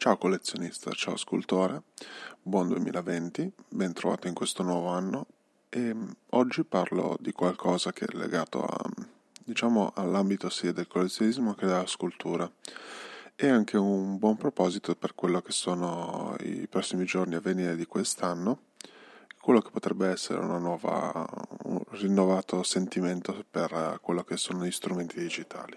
Ciao collezionista, ciao scultore, buon 2020, ben trovato in questo nuovo anno e mm, oggi parlo di qualcosa che è legato a, diciamo, all'ambito sia del collezionismo che della scultura e anche un buon proposito per quello che sono i prossimi giorni a venire di quest'anno, quello che potrebbe essere nuova, un rinnovato sentimento per quello che sono gli strumenti digitali.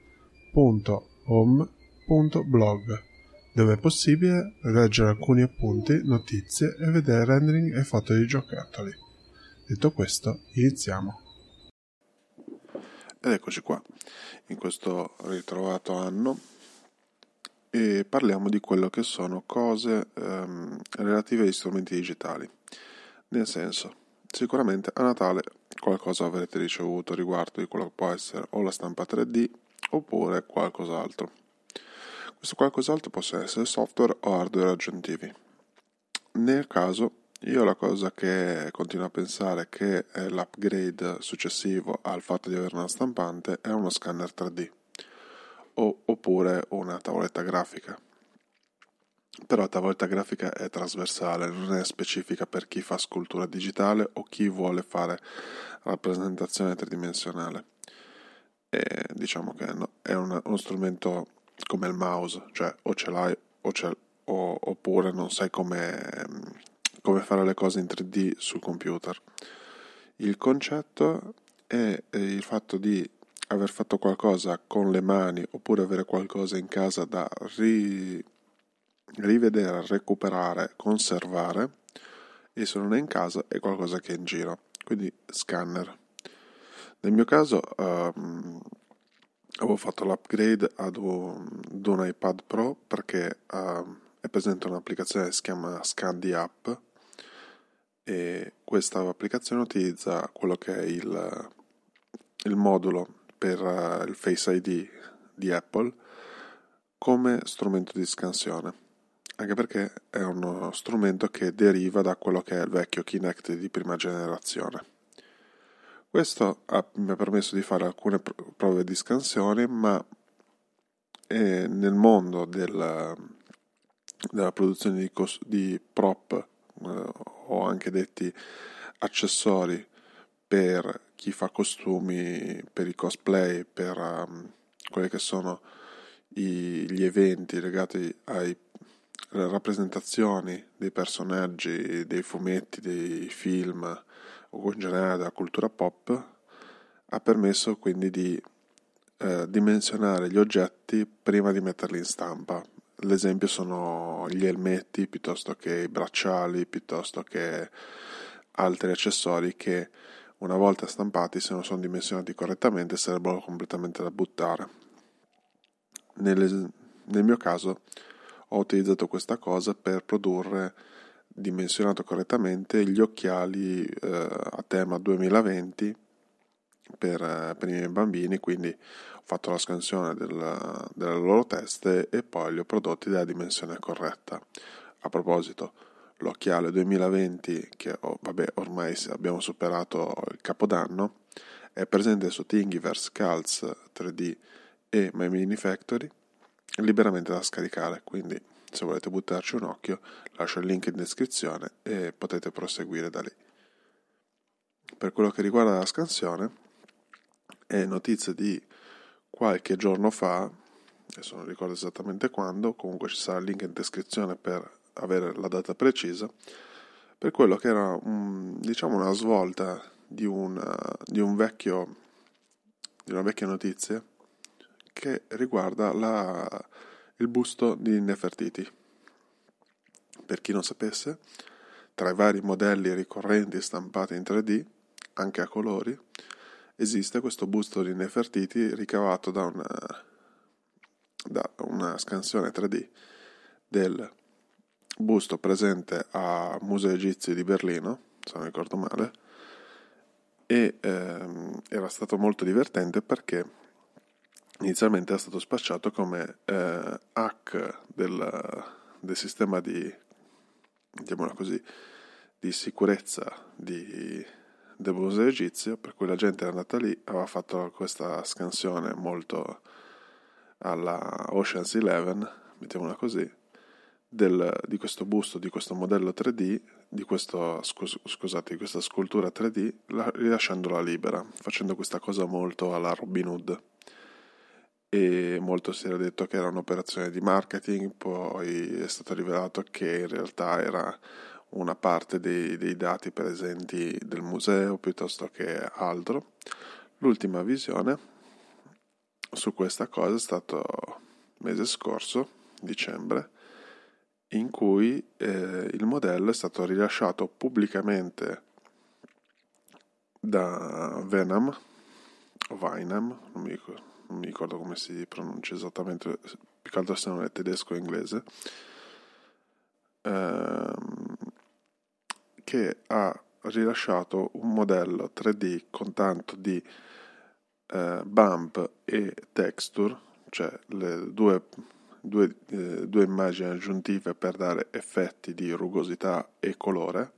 www.home.blog dove è possibile leggere alcuni appunti, notizie e vedere rendering e foto di giocattoli. Detto questo, iniziamo. Ed eccoci qua, in questo ritrovato anno, e parliamo di quello che sono cose ehm, relative agli strumenti digitali. Nel senso, sicuramente a Natale qualcosa avrete ricevuto riguardo di quello che può essere o la stampa 3D oppure qualcos'altro. Questo qualcos'altro possa essere software o hardware aggiuntivi. Nel caso, io la cosa che continuo a pensare che è l'upgrade successivo al fatto di avere una stampante è uno scanner 3D o, oppure una tavoletta grafica. Però la tavoletta grafica è trasversale, non è specifica per chi fa scultura digitale o chi vuole fare rappresentazione tridimensionale e diciamo che no, è una, uno strumento come il mouse, cioè o ce l'hai o ce, o, oppure non sai come, come fare le cose in 3D sul computer. Il concetto è il fatto di aver fatto qualcosa con le mani oppure avere qualcosa in casa da ri, rivedere, recuperare, conservare e se non è in casa è qualcosa che è in giro, quindi scanner. Nel mio caso um, avevo fatto l'upgrade ad un, ad un iPad Pro perché uh, è presente un'applicazione che si chiama Scandi App e questa applicazione utilizza quello che è il, il modulo per uh, il Face ID di Apple come strumento di scansione anche perché è uno strumento che deriva da quello che è il vecchio Kinect di prima generazione. Questo ha, mi ha permesso di fare alcune prove di scansione, ma eh, nel mondo della, della produzione di, cos- di prop eh, o anche detti accessori per chi fa costumi, per i cosplay, per um, quelli che sono i, gli eventi legati alle rappresentazioni dei personaggi, dei fumetti, dei film o in generale della cultura pop, ha permesso quindi di eh, dimensionare gli oggetti prima di metterli in stampa. L'esempio sono gli elmetti piuttosto che i bracciali, piuttosto che altri accessori che una volta stampati, se non sono dimensionati correttamente, sarebbero completamente da buttare. Nel, nel mio caso ho utilizzato questa cosa per produrre dimensionato correttamente gli occhiali eh, a tema 2020 per, eh, per, i miei bambini, quindi ho fatto la scansione del, delle loro teste e poi li ho prodotti della dimensione corretta. A proposito, l'occhiale 2020, che oh, vabbè, ormai abbiamo superato il capodanno, è presente su Thingiverse, Calz 3D e My Mini Factory, liberamente da scaricare, quindi se volete buttarci un occhio, lascio il link in descrizione e potete proseguire da lì. Per quello che riguarda la scansione, è notizia di qualche giorno fa, adesso non ricordo esattamente quando, comunque ci sarà il link in descrizione per avere la data precisa, per quello che era un, diciamo una svolta di, una, di un vecchio di una vecchia notizia che riguarda la il busto di Nefertiti. Per chi non sapesse, tra i vari modelli ricorrenti stampati in 3D, anche a colori, esiste questo busto di Nefertiti ricavato da una, da una scansione 3D del busto presente al Museo Egizio di Berlino, se non ricordo male, e ehm, era stato molto divertente perché inizialmente era stato spacciato come eh, hack del, del sistema di, così, di sicurezza di, del museo egizio, per cui la gente era andata lì, aveva fatto questa scansione molto alla Ocean's Eleven, mettiamola così, del, di questo busto, di questo modello 3D, di, questo, scus, scusate, di questa scultura 3D, la, rilasciandola libera, facendo questa cosa molto alla Robin Hood. E molto si era detto che era un'operazione di marketing, poi è stato rivelato che in realtà era una parte dei, dei dati presenti del museo piuttosto che altro. L'ultima visione su questa cosa è stato mese scorso, dicembre, in cui eh, il modello è stato rilasciato pubblicamente da Venom o Vinam, non mi, ricordo, non mi ricordo come si pronuncia esattamente, più che altro se non è tedesco o inglese, ehm, che ha rilasciato un modello 3D con tanto di eh, bump e texture, cioè le due due, eh, due immagini aggiuntive per dare effetti di rugosità e colore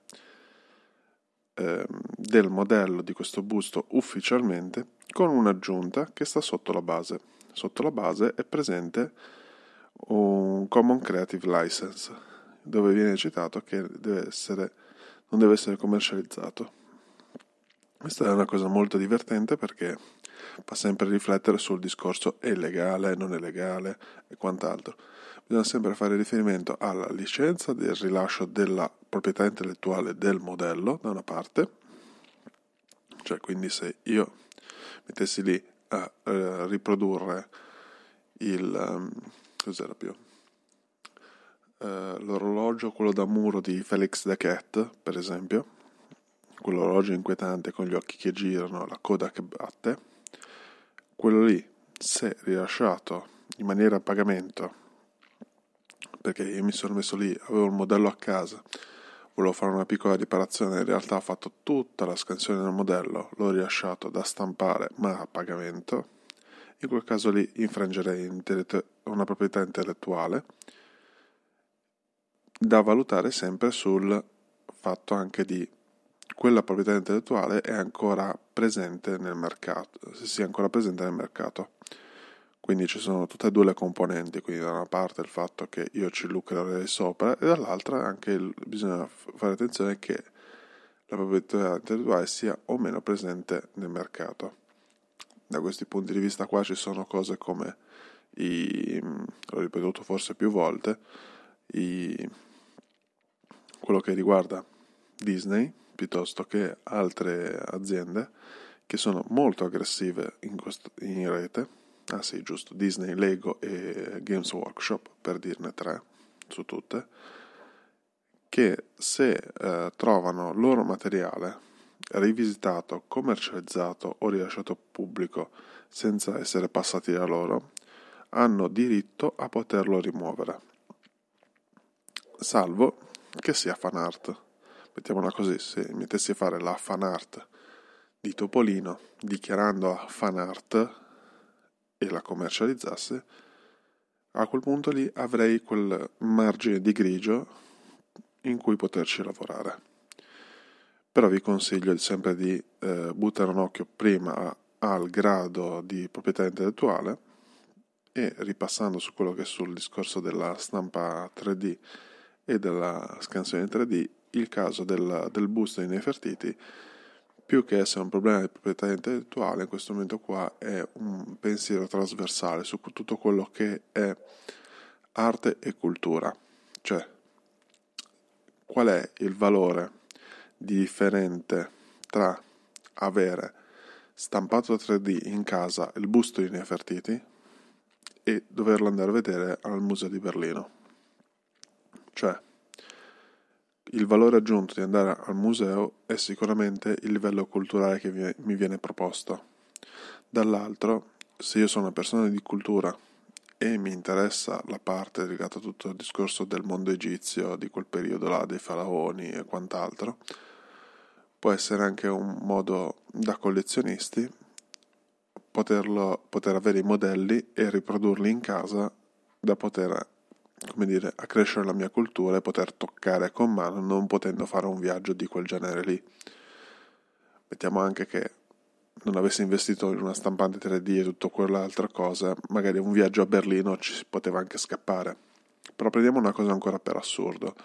eh, del modello di questo busto ufficialmente con un'aggiunta che sta sotto la base. Sotto la base è presente un Common Creative License dove viene citato che deve essere, non deve essere commercializzato. Questa è una cosa molto divertente perché fa sempre riflettere sul discorso è legale, non è legale e quant'altro. Bisogna sempre fare riferimento alla licenza del rilascio della proprietà intellettuale del modello, da una parte, cioè quindi se io mettessi lì a eh, riprodurre il... Um, cos'era più? Uh, l'orologio, quello da muro di Felix the Cat, per esempio, quell'orologio inquietante con gli occhi che girano, la coda che batte, quello lì, se rilasciato in maniera a pagamento, perché io mi sono messo lì, avevo il modello a casa, volevo fare una piccola riparazione, in realtà ho fatto tutta la scansione del modello, l'ho rilasciato da stampare ma a pagamento, in quel caso lì infrangerei una proprietà intellettuale da valutare sempre sul fatto anche di quella proprietà intellettuale è ancora presente nel mercato, se sia ancora presente nel mercato. Quindi ci sono tutte e due le componenti, quindi da una parte il fatto che io ci lucrerei sopra e dall'altra anche il, bisogna fare attenzione che la proprietà intellettuale sia o meno presente nel mercato. Da questi punti di vista qua ci sono cose come i, l'ho ripetuto forse più volte, i, quello che riguarda Disney, piuttosto che altre aziende che sono molto aggressive in, questo, in rete. Ah sì, giusto, Disney, Lego e Games Workshop, per dirne tre su tutte, che se eh, trovano loro materiale rivisitato, commercializzato o rilasciato pubblico senza essere passati da loro, hanno diritto a poterlo rimuovere, salvo che sia fan art. Mettiamola così, se mettessi a fare la fan art di Topolino dichiarando a fan art e la commercializzasse, a quel punto lì avrei quel margine di grigio in cui poterci lavorare. Però vi consiglio sempre di eh, buttare un occhio prima al grado di proprietà intellettuale e ripassando su quello che è sul discorso della stampa 3D e della scansione 3D il caso del, del busto di Nefertiti, più che essere un problema di proprietà intellettuale, in questo momento qua è un pensiero trasversale su tutto quello che è arte e cultura. Cioè, qual è il valore di differente tra avere stampato 3D in casa il busto di Nefertiti e doverlo andare a vedere al museo di Berlino. Cioè, il valore aggiunto di andare al museo è sicuramente il livello culturale che mi viene proposto. Dall'altro, se io sono una persona di cultura e mi interessa la parte legata a tutto il discorso del mondo egizio, di quel periodo là, dei faraoni e quant'altro, può essere anche un modo da collezionisti poterlo, poter avere i modelli e riprodurli in casa da poter come dire, accrescere la mia cultura e poter toccare con mano non potendo fare un viaggio di quel genere lì. Mettiamo anche che non avessi investito in una stampante 3D e tutto quell'altra cosa, magari un viaggio a Berlino ci si poteva anche scappare. Però prendiamo una cosa ancora per assurdo.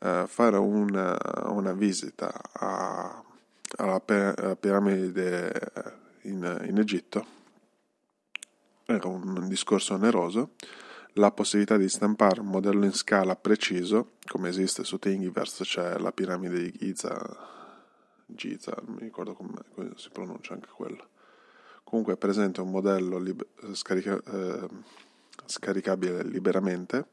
Uh, fare una, una visita a, alla piramide in, in Egitto era un discorso oneroso la possibilità di stampare un modello in scala preciso, come esiste su Thingiverse, c'è la piramide di Giza, Giza, non mi ricordo come, si pronuncia anche quello. Comunque è presente un modello lib- scarica- eh, scaricabile liberamente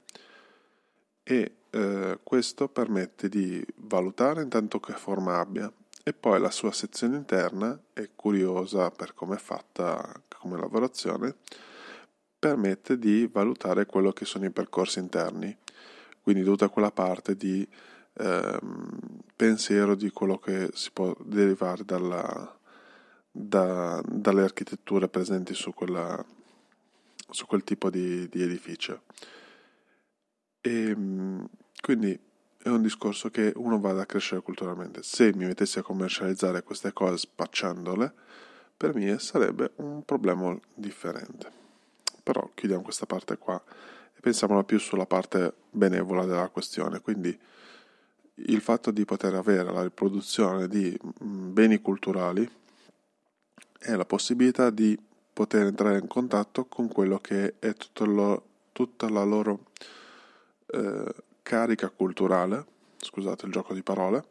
e eh, questo permette di valutare intanto che forma abbia e poi la sua sezione interna è curiosa per come è fatta come lavorazione permette di valutare quello che sono i percorsi interni, quindi tutta quella parte di ehm, pensiero di quello che si può derivare dalla, da, dalle architetture presenti su, quella, su quel tipo di, di edificio. E, ehm, quindi è un discorso che uno vada a crescere culturalmente. Se mi mettessi a commercializzare queste cose spacciandole, per me sarebbe un problema differente. Però chiudiamo questa parte qua e pensiamola più sulla parte benevola della questione, quindi il fatto di poter avere la riproduzione di beni culturali è la possibilità di poter entrare in contatto con quello che è lo, tutta la loro eh, carica culturale, scusate il gioco di parole,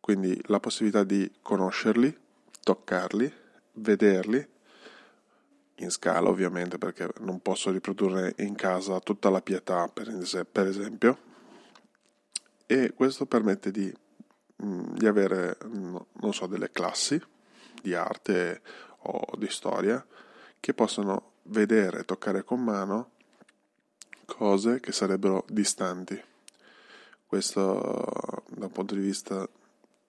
quindi la possibilità di conoscerli, toccarli, vederli in scala ovviamente perché non posso riprodurre in casa tutta la pietà per, esempio. E questo permette di, mm, di avere non so delle classi di arte o di storia che possono vedere toccare con mano cose che sarebbero distanti. Questo da un punto di vista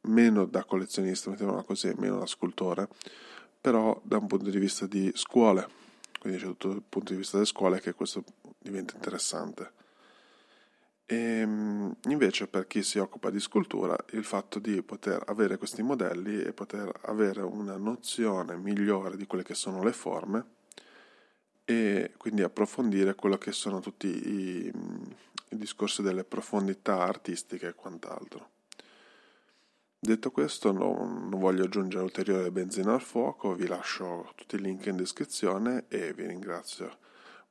meno da collezionista mettiamola così meno da scultore però da un punto di vista di scuole, quindi c'è tutto il punto di vista delle scuole che questo diventa interessante. E ehm, invece per chi si occupa di scultura il fatto di poter avere questi modelli e poter avere una nozione migliore di quelle che sono le forme e quindi approfondire quello che sono tutti i, i discorsi delle profondità artistiche e quant'altro. Detto questo, non, non voglio aggiungere ulteriore benzina al fuoco, vi lascio tutti i link in descrizione e vi ringrazio.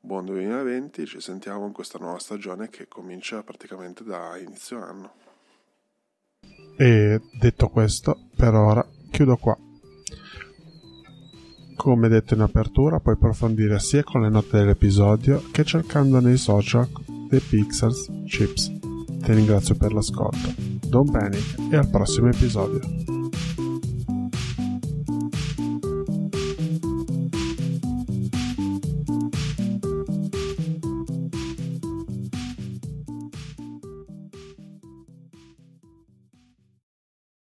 Buon 2020, ci sentiamo in questa nuova stagione che comincia praticamente da inizio anno. E detto questo, per ora chiudo qua. Come detto in apertura, puoi approfondire sia con le note dell'episodio che cercando nei social dei Pixels Chips. Ti ringrazio per l'ascolto. Don't panic e al prossimo episodio.